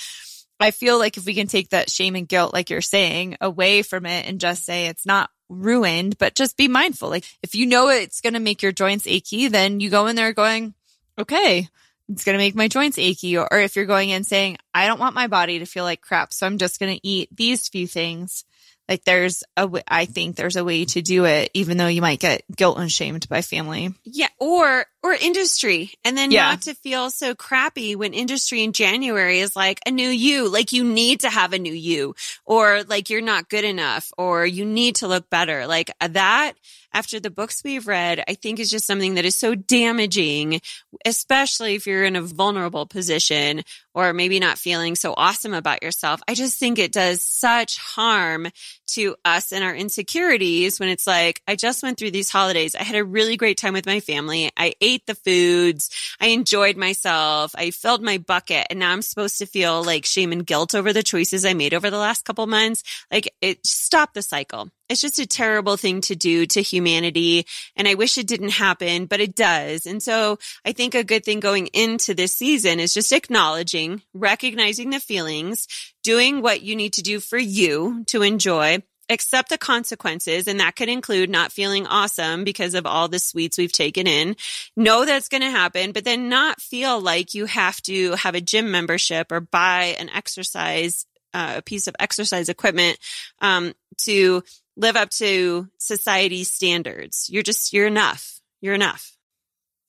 I feel like if we can take that shame and guilt, like you're saying, away from it and just say it's not ruined, but just be mindful. Like if you know it's going to make your joints achy, then you go in there going, okay, it's going to make my joints achy. Or if you're going in saying, I don't want my body to feel like crap. So I'm just going to eat these few things. Like there's a, w- I think there's a way to do it, even though you might get guilt and shamed by family. Yeah, or or industry, and then Yeah. not to feel so crappy when industry in January is like a new you, like you need to have a new you, or like you're not good enough, or you need to look better. Like uh, that, after the books we've read, I think is just something that is so damaging, especially if you're in a vulnerable position or maybe not feeling so awesome about yourself. I just think it does such harm to us and our insecurities when it's like, I just went through these holidays. I had a really great time with my family. I ate the foods. I enjoyed myself. I filled my bucket and now I'm supposed to feel like shame and guilt over the choices I made over the last couple months. Like it stop the cycle. It's just a terrible thing to do to humanity. And I wish it didn't happen, but it does. And so I think a good thing going into this season is just acknowledging, recognizing the feelings, doing what you need to do for you to enjoy accept the consequences. And that could include not feeling awesome because of all the sweets we've taken in. Know that's going to happen, but then not feel like you have to have a gym membership or buy an exercise, uh, a piece of exercise equipment, um, to live up to society's standards. You're just, you're enough. You're enough.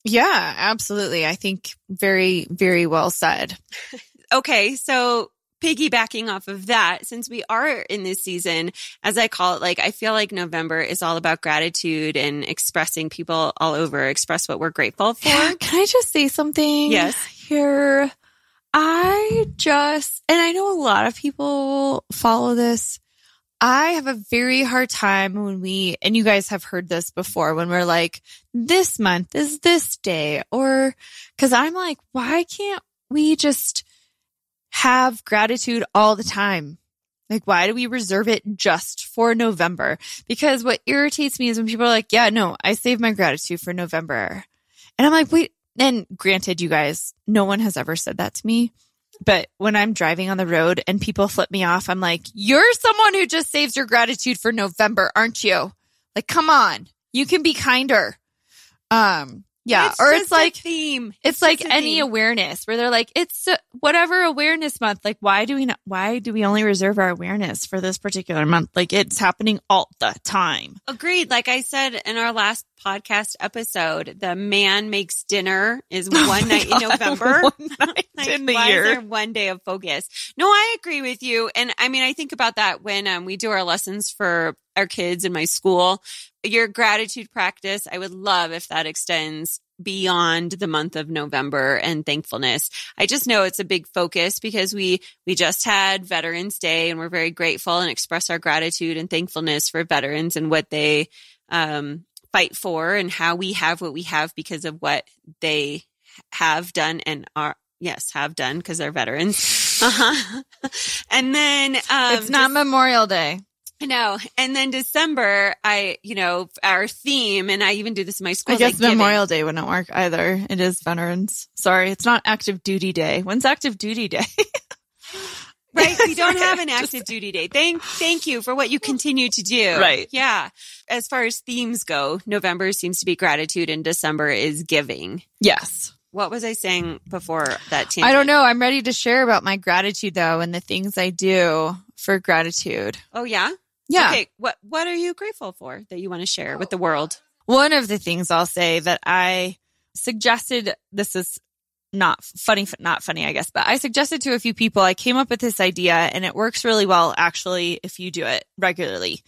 Yeah, absolutely. I think very, very well said. okay. So piggybacking off of that, since we are in this season, as I call it, like I feel like November is all about gratitude and expressing people all over, express what we're grateful for. Yeah, can I just say something? Yes. Here, I just, and I know a lot of people follow this. I have a very hard time when we, and you guys have heard this before, when we're like, this month is this day, or because I'm like, why can't we just have gratitude all the time? Like, why do we reserve it just for November? Because what irritates me is when people are like, yeah, no, I save my gratitude for November. And I'm like, wait, and granted, you guys, no one has ever said that to me. But when I'm driving on the road and people flip me off, I'm like, you're someone who just saves your gratitude for November, aren't you? Like, come on, you can be kinder. Um, yeah. It's or it's like, a theme. it's like any theme. awareness where they're like, it's uh, whatever awareness month. Like, why do we not, why do we only reserve our awareness for this particular month? Like, it's happening all the time. Agreed. Like I said in our last podcast episode, the man makes dinner is one night in Oh November. one night Like, in the why year. Is there one day of focus? No, I agree with you. And I mean, I think about that when um, we do our lessons for our kids in my school. Your gratitude practice, I would love if that extends beyond the month of November and thankfulness. I just know it's a big focus because we we just had Veterans Day and we're very grateful and express our gratitude and thankfulness for veterans and what they um, fight for and how we have what we have because of what they have done and are yes have done because they're veterans. Uh-huh. and then um, it's not Memorial Day. No, and then December, I, you know, our theme, and I even do this in my school. I guess Memorial Day wouldn't work either. It is Veterans. Sorry, it's not Active Duty Day. When's Active Duty Day? right? We don't have an Just- active duty day. Thank, thank you for what you continue to do. Right. Yeah. As far as themes go, November seems to be gratitude, and December is giving. yes. What was I saying before that? Tangent? I don't know. I'm ready to share about my gratitude though and the things I do for gratitude. Oh yeah. Yeah. Okay. What What are you grateful for that you want to share with the world? One of the things I'll say that I suggested, this is not funny, not funny, I guess, but I suggested to a few people, I came up with this idea and it works really well actually if you do it regularly.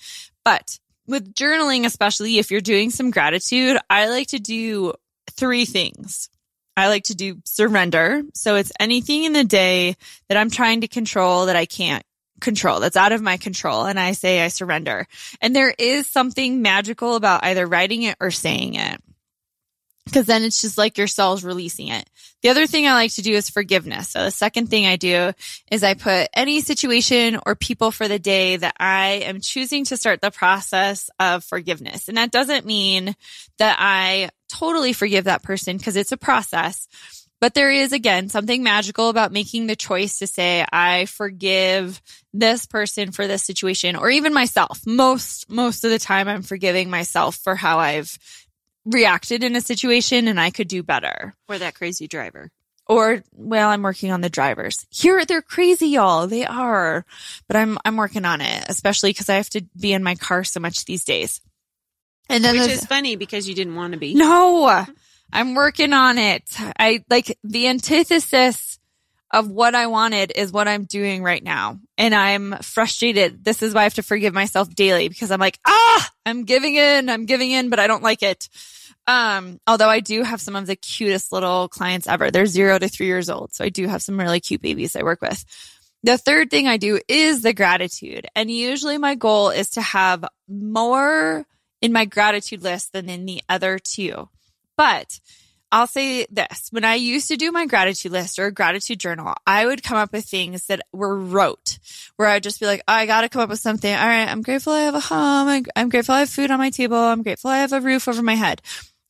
But with journaling, especially if you're doing some gratitude, I like to do three things. I like to do surrender. So it's anything in the day that I'm trying to control that I can't control, that's out of my control. And I say I surrender. And there is something magical about either writing it or saying it. Cause then it's just like your soul's releasing it. The other thing I like to do is forgiveness. So the second thing I do is I put any situation or people for the day that I am choosing to start the process of forgiveness. And that doesn't mean that I totally forgive that person because it's a process. But there is again something magical about making the choice to say, I forgive this person for this situation or even myself. Most, most of the time I'm forgiving myself for how I've reacted in a situation and I could do better. Or that crazy driver? Or, well, I'm working on the drivers. Here, they're crazy, y'all. They are. But I'm, I'm working on it, especially because I have to be in my car so much these days. And then Which is funny because you didn't want to be. no, I'm working on it. I like the antithesis of what I wanted is what I'm doing right now. And I'm frustrated. This is why I have to forgive myself daily because I'm like, ah, I'm giving in, I'm giving in, but I don't like it. Um, although I do have some of the cutest little clients ever. They're zero to three years old. So I do have some really cute babies I work with. The third thing I do is the gratitude. And usually my goal is to have more in my gratitude list than in the other two. But I'll say this when I used to do my gratitude list or gratitude journal, I would come up with things that were rote, where I'd just be like, oh, I got to come up with something. All right, I'm grateful I have a home. I'm grateful I have food on my table. I'm grateful I have a roof over my head.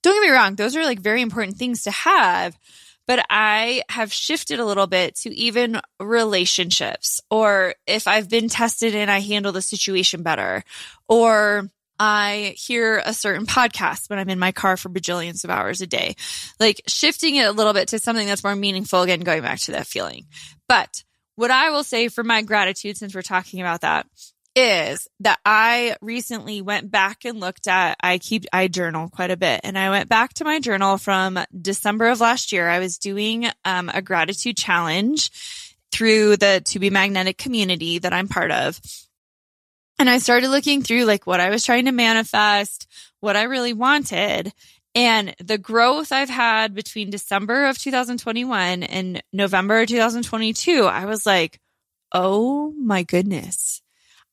Don't get me wrong, those are like very important things to have. but I have shifted a little bit to even relationships or if I've been tested and I handle the situation better or I hear a certain podcast when I'm in my car for bajillions of hours a day. Like shifting it a little bit to something that's more meaningful, again, going back to that feeling. But what I will say for my gratitude, since we're talking about that, is that I recently went back and looked at, I keep, I journal quite a bit and I went back to my journal from December of last year. I was doing um, a gratitude challenge through the To Be Magnetic community that I'm part of. And I started looking through like what I was trying to manifest, what I really wanted. And the growth I've had between December of 2021 and November 2022, I was like, oh my goodness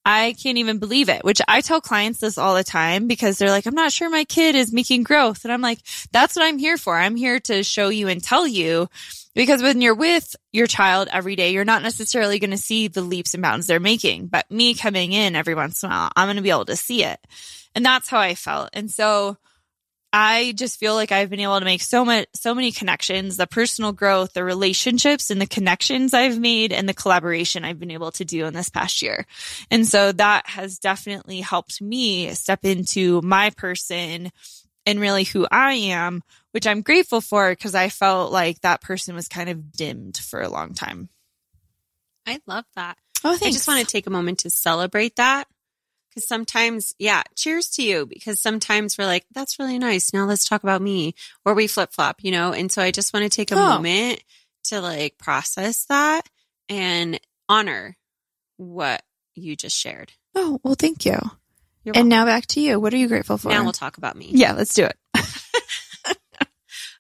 I can't even believe it, which I tell clients this all the time because they're like, I'm not sure my kid is making growth. And I'm like, that's what I'm here for. I'm here to show you and tell you because when you're with your child every day, you're not necessarily going to see the leaps and bounds they're making. But me coming in every once in a while, I'm going to be able to see it. And that's how I felt. And so I just feel like I've been able to make so much, so many connections, the personal growth, the relationships and the connections I've made and the collaboration I've been able to do in this past year. And so that has definitely helped me step into my person and really who I am, which I'm grateful for because I felt like that person was kind of dimmed for a long time. I love that. Oh, thanks. I just want to take a moment to celebrate that because sometimes, yeah, cheers to you because sometimes we're like, that's really nice. Now let's talk about me or we flip flop, you know? And so I just want to take a oh. moment to like process that and honor what you just shared. Oh, well, thank you. and now back to you. What are you grateful for? Now we'll talk about me. Yeah, let's do it.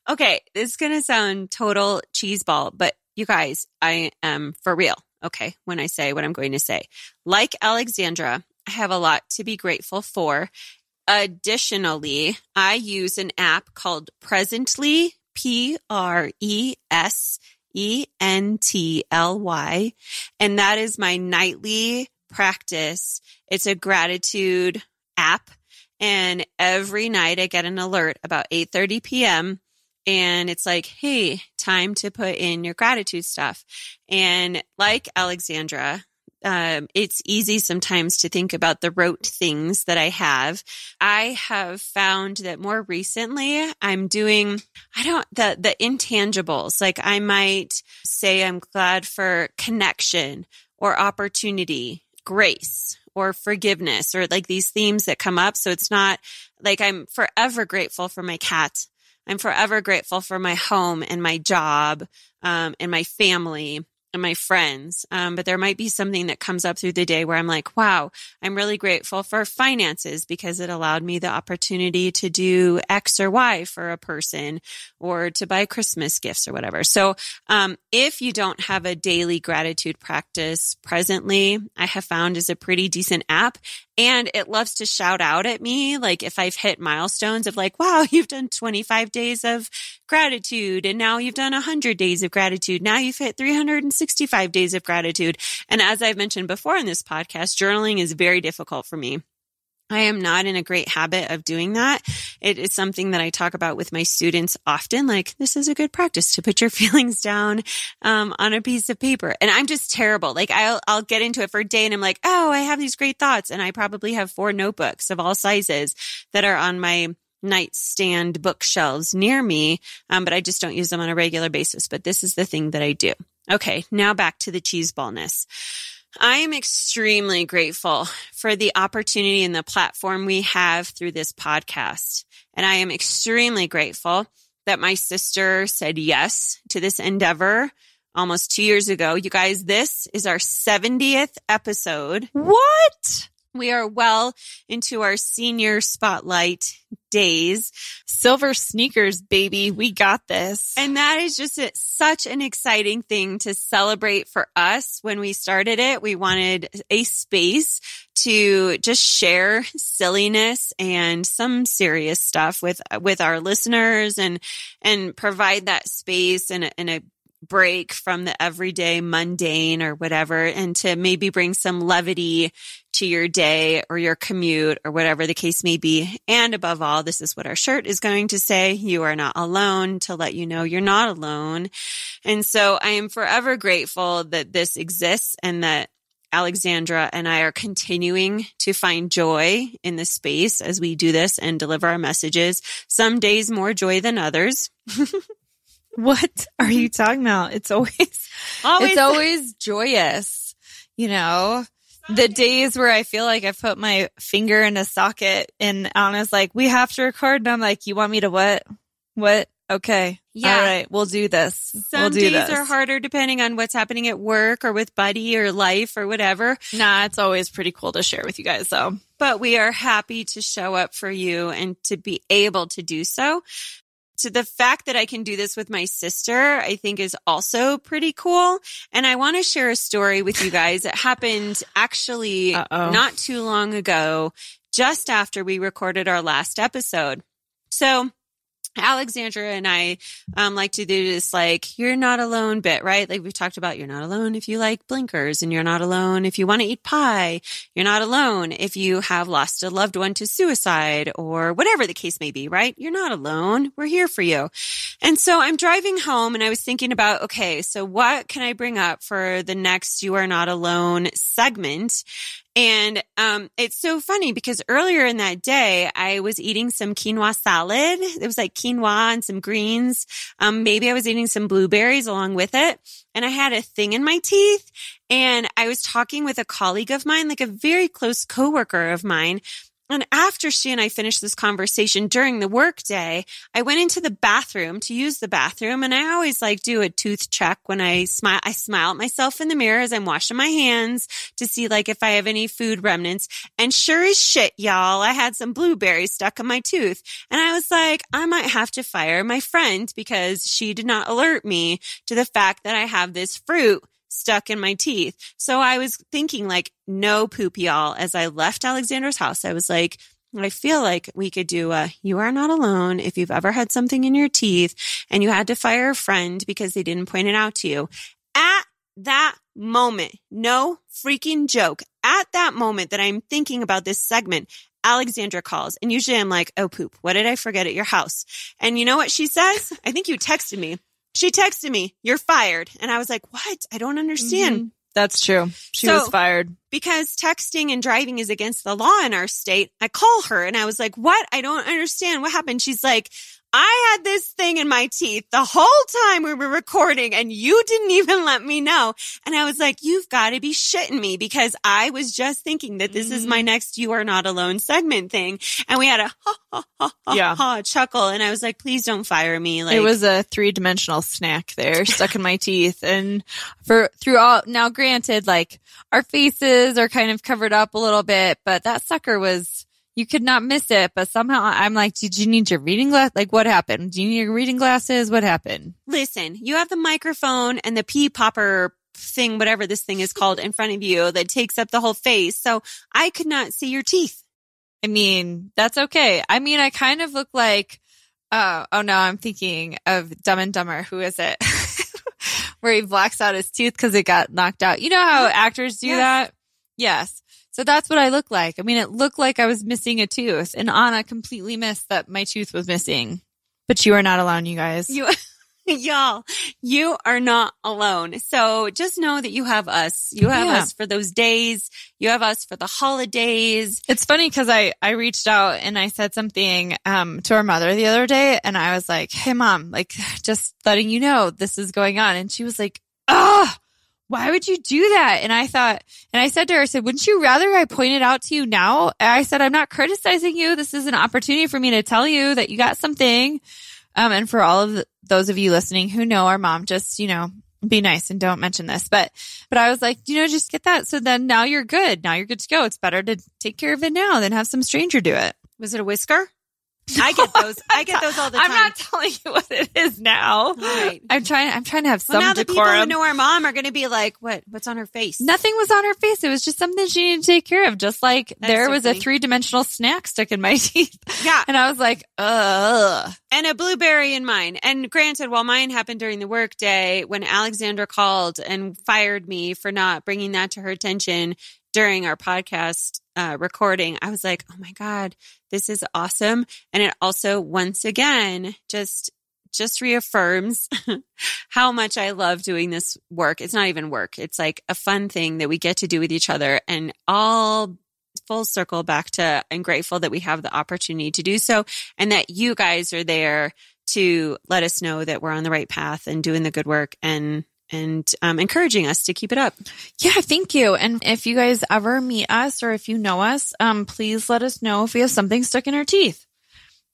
Okay. This is to sound total cheese ball, but you guys, I am for real. Okay. When I say what I'm going to say, like Alexandra, I have a lot to be grateful for. Additionally, I use an app called Presently, P R E S E N T L Y, and that is my nightly practice. It's a gratitude app and every night I get an alert about 8:30 p.m. and it's like, "Hey, time to put in your gratitude stuff." And like Alexandra, um, it's easy sometimes to think about the rote things that I have. I have found that more recently I'm doing, I don't, the, the intangibles. Like I might say I'm glad for connection or opportunity, grace or forgiveness or like these themes that come up. So it's not like I'm forever grateful for my cat. I'm forever grateful for my home and my job um, and my family and my friends. Um, but there might be something that comes up through the day where I'm like, wow, I'm really grateful for finances because it allowed me the opportunity to do X or Y for a person or to buy Christmas gifts or whatever. So, um, if you don't have a daily gratitude practice presently, I have found is a pretty decent app and it loves to shout out at me. Like if I've hit milestones of like, wow, you've done 25 days of gratitude and now you've done 100 days of gratitude. Now you've hit 365 days of gratitude. And as I've mentioned before in this podcast, journaling is very difficult for me. I am not in a great habit of doing that. It is something that I talk about with my students often. Like, this is a good practice to put your feelings down um, on a piece of paper. And I'm just terrible. Like, I'll, I'll get into it for a day and I'm like, oh, I have these great thoughts. And I probably have four notebooks of all sizes that are on my nightstand bookshelves near me. Um, but I just don't use them on a regular basis. But this is the thing that I do. Okay. Now back to the cheese ballness. I am extremely grateful for the opportunity and the platform we have through this podcast. And I am extremely grateful that my sister said yes to this endeavor almost two years ago. You guys, this is our 70th episode. What? We are well into our senior spotlight days. Silver sneakers, baby. We got this. And that is just a, such an exciting thing to celebrate for us. When we started it, we wanted a space to just share silliness and some serious stuff with, with our listeners and, and provide that space and, and a break from the everyday mundane or whatever and to maybe bring some levity to your day or your commute or whatever the case may be. And above all, this is what our shirt is going to say. You are not alone to let you know you're not alone. And so I am forever grateful that this exists and that Alexandra and I are continuing to find joy in the space as we do this and deliver our messages. Some days more joy than others. what are you talking about? It's always, always it's always joyous, you know. The days where I feel like I put my finger in a socket and Anna's like, we have to record. And I'm like, you want me to what? What? Okay. Yeah. All right. We'll do this. Some we'll do days this. are harder depending on what's happening at work or with Buddy or life or whatever. Nah, it's always pretty cool to share with you guys though. But we are happy to show up for you and to be able to do so. To the fact that I can do this with my sister, I think is also pretty cool. And I want to share a story with you guys. It happened actually Uh-oh. not too long ago, just after we recorded our last episode. So Alexandra and I um, like to do this like you're not alone bit, right? Like we've talked about you're not alone if you like blinkers and you're not alone if you want to eat pie. You're not alone if you have lost a loved one to suicide or whatever the case may be, right? You're not alone. We're here for you. And so I'm driving home and I was thinking about, okay, so what can I bring up for the next You Are Not Alone segment? And um, it's so funny because earlier in that day, I was eating some quinoa salad. It was like quinoa and some greens. Um, maybe I was eating some blueberries along with it. And I had a thing in my teeth. And I was talking with a colleague of mine, like a very close coworker of mine. And after she and I finished this conversation during the workday, I went into the bathroom to use the bathroom. And I always like do a tooth check when I smile. I smile at myself in the mirror as I'm washing my hands to see like if I have any food remnants. And sure as shit, y'all, I had some blueberries stuck in my tooth. And I was like, I might have to fire my friend because she did not alert me to the fact that I have this fruit stuck in my teeth. So I was thinking like, no poop, y'all. As I left Alexandra's house, I was like, I feel like we could do a you are not alone if you've ever had something in your teeth and you had to fire a friend because they didn't point it out to you. At that moment, no freaking joke. At that moment that I'm thinking about this segment, Alexandra calls and usually I'm like, Oh poop, what did I forget at your house? And you know what she says? I think you texted me. She texted me, You're fired. And I was like, What? I don't understand. Mm-hmm. That's true. She so, was fired. Because texting and driving is against the law in our state. I call her and I was like, What? I don't understand. What happened? She's like, I had this thing in my teeth the whole time we were recording and you didn't even let me know. And I was like, you've got to be shitting me because I was just thinking that this mm-hmm. is my mm-hmm. next You Are Not Alone segment thing. And we had a ha ha ha ha, yeah. ha chuckle. And I was like, please don't fire me. Like it was a three dimensional snack there stuck in my teeth. And for through all now granted, like our faces are kind of covered up a little bit, but that sucker was you could not miss it. But somehow I'm like, did you need your reading glass? Like what happened? Do you need your reading glasses? What happened? Listen, you have the microphone and the pea popper thing, whatever this thing is called in front of you that takes up the whole face. So I could not see your teeth. I mean, that's okay. I mean, I kind of look like, oh, oh no, I'm thinking of Dumb and Dumber. Who is it? Where he blacks out his tooth because it got knocked out. You know how actors do yes. that? Yes. So that's what I look like. I mean, it looked like I was missing a tooth and Anna completely missed that my tooth was missing. But you are not alone, you guys. You, y'all, you are not alone. So just know that you have us. You have yeah. us for those days. You have us for the holidays. It's funny because I, I reached out and I said something, um, to our mother the other day and I was like, Hey mom, like just letting you know this is going on. And she was like, ah, why would you do that? And I thought, and I said to her, I said, wouldn't you rather I point it out to you now? And I said, I'm not criticizing you. This is an opportunity for me to tell you that you got something. Um, and for all of the, those of you listening who know our mom, just, you know, be nice and don't mention this. But, but I was like, you know, just get that. So then now you're good. Now you're good to go. It's better to take care of it now than have some stranger do it. Was it a whisker? I get those. I get those all the time. I'm not telling you what it is now. Right. I'm trying. I'm trying to have some Well, now the people who know our mom are going to be like, "What? What's on her face?" Nothing was on her face. It was just something she needed to take care of. Just like That's there so was funny. a three dimensional snack stuck in my teeth. Yeah. And I was like, ugh. and a blueberry in mine. And granted, while mine happened during the workday, when Alexandra called and fired me for not bringing that to her attention during our podcast uh, recording, I was like, "Oh my god, this is awesome!" And it also, once again, just just reaffirms how much I love doing this work. It's not even work; it's like a fun thing that we get to do with each other, and all full circle back to I'm grateful that we have the opportunity to do so and that you guys are there to let us know that we're on the right path and doing the good work and and um, encouraging us to keep it up. Yeah, thank you. And if you guys ever meet us or if you know us, um, please let us know if we have something stuck in our teeth.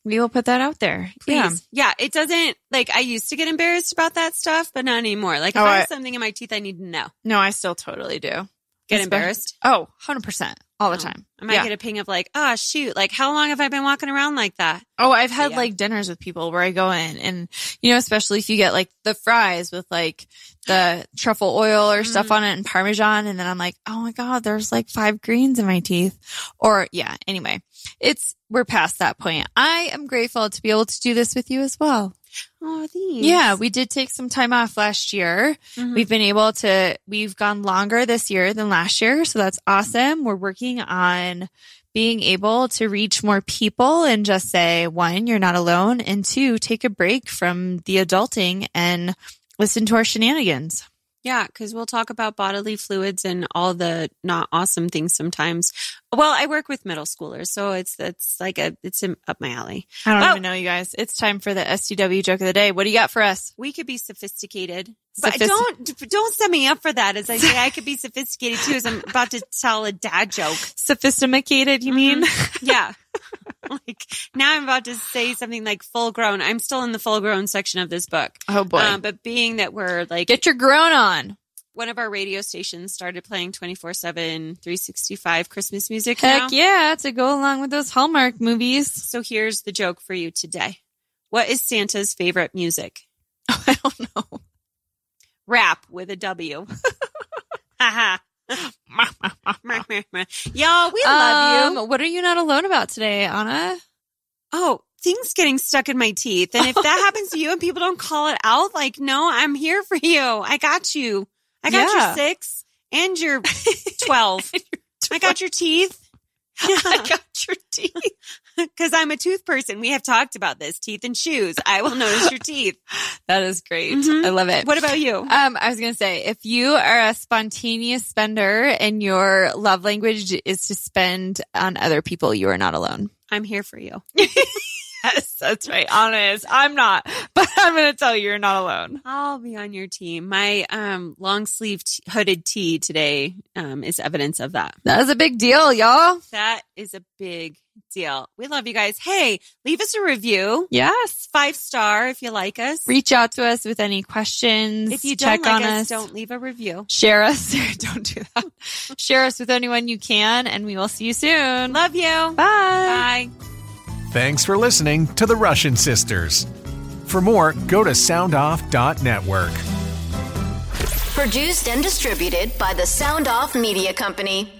We will put that out there. Please. Yeah. it doesn't like I used to get embarrassed about that stuff, but not anymore. Like if Oh, I I- have something in my teeth, I need to know. No, I still totally do. Get embarrassed. Oh, 100% all the Oh. time. I might Yeah. get a ping of like, oh shoot, like how long have I been walking around like that? Oh, I've had Yeah. like dinners with people where I go in and, you know, especially if you get like the fries with like the truffle oil or stuff Mhm. on it and Parmesan. And then I'm like, oh my God, there's like five greens in my teeth. Or yeah, anyway, it's, we're past that point. I am grateful to be able to do this with you as well. Oh, thanks. Yeah, we did take some time off last year. Mhm. We've been able to, we've gone longer this year than last year. So that's awesome. We're working on being able to reach more people and just say, one, you're not alone. And two, take a break from the adulting and listen to our shenanigans. Yeah, because we'll talk about bodily fluids and all the not awesome things sometimes. Well, I work with middle schoolers, so it's it's like a it's up my alley. I don't Well- even know, you guys. It's time for the STW joke of the day. What do you got for us? We could be sophisticated, but don't don't set me up for that. As I say, I could be sophisticated too. As I'm about to tell a dad joke. Sophisticated, you mean? Mm-hmm. Yeah. like now I'm about to say something like full grown. I'm still in the full grown section of this book. Oh boy. Um, but being that we're like Get your grown on. one of our radio stations started playing 24 7 365 christmas music Heck now. yeah, to go along with those Hallmark movies. so here's the joke for you today what is santa's favorite music Oh, I don't know. rap with a w haha y'all we love you Um, What are you not alone about today, Anna? oh things getting stuck in my teeth and if that happens to you and people don't call it out like no i'm here for you i got you i got Yeah. your six and your 12 i got your teeth I got your teeth. Because I'm a tooth person. We have talked about this teeth and shoes. I will notice your teeth. That is great. Mhm. I love it. What about you? Um, I was gonna say, if you are a spontaneous spender and your love language is to spend on other people, you are not alone. I'm here for you. Yes, that's right. Honest, I'm not, but I'm gonna tell you, you're not alone. I'll be on your team. My um, long sleeve t- hooded tee today um, is evidence of that. That is a big deal, y'all. That is a big deal. We love you guys. Hey, leave us a review. Yes. Five star if you like us. Reach out to us with any questions. if you check don't like on us, us. don't leave a review. Share us. don't do that. Share us with anyone you can, and we will see you soon. Love you. Bye. Bye. Thanks for listening to the Russian Sisters. For more, go to soundoff.network. Produced and distributed by the Sound Off Media Company.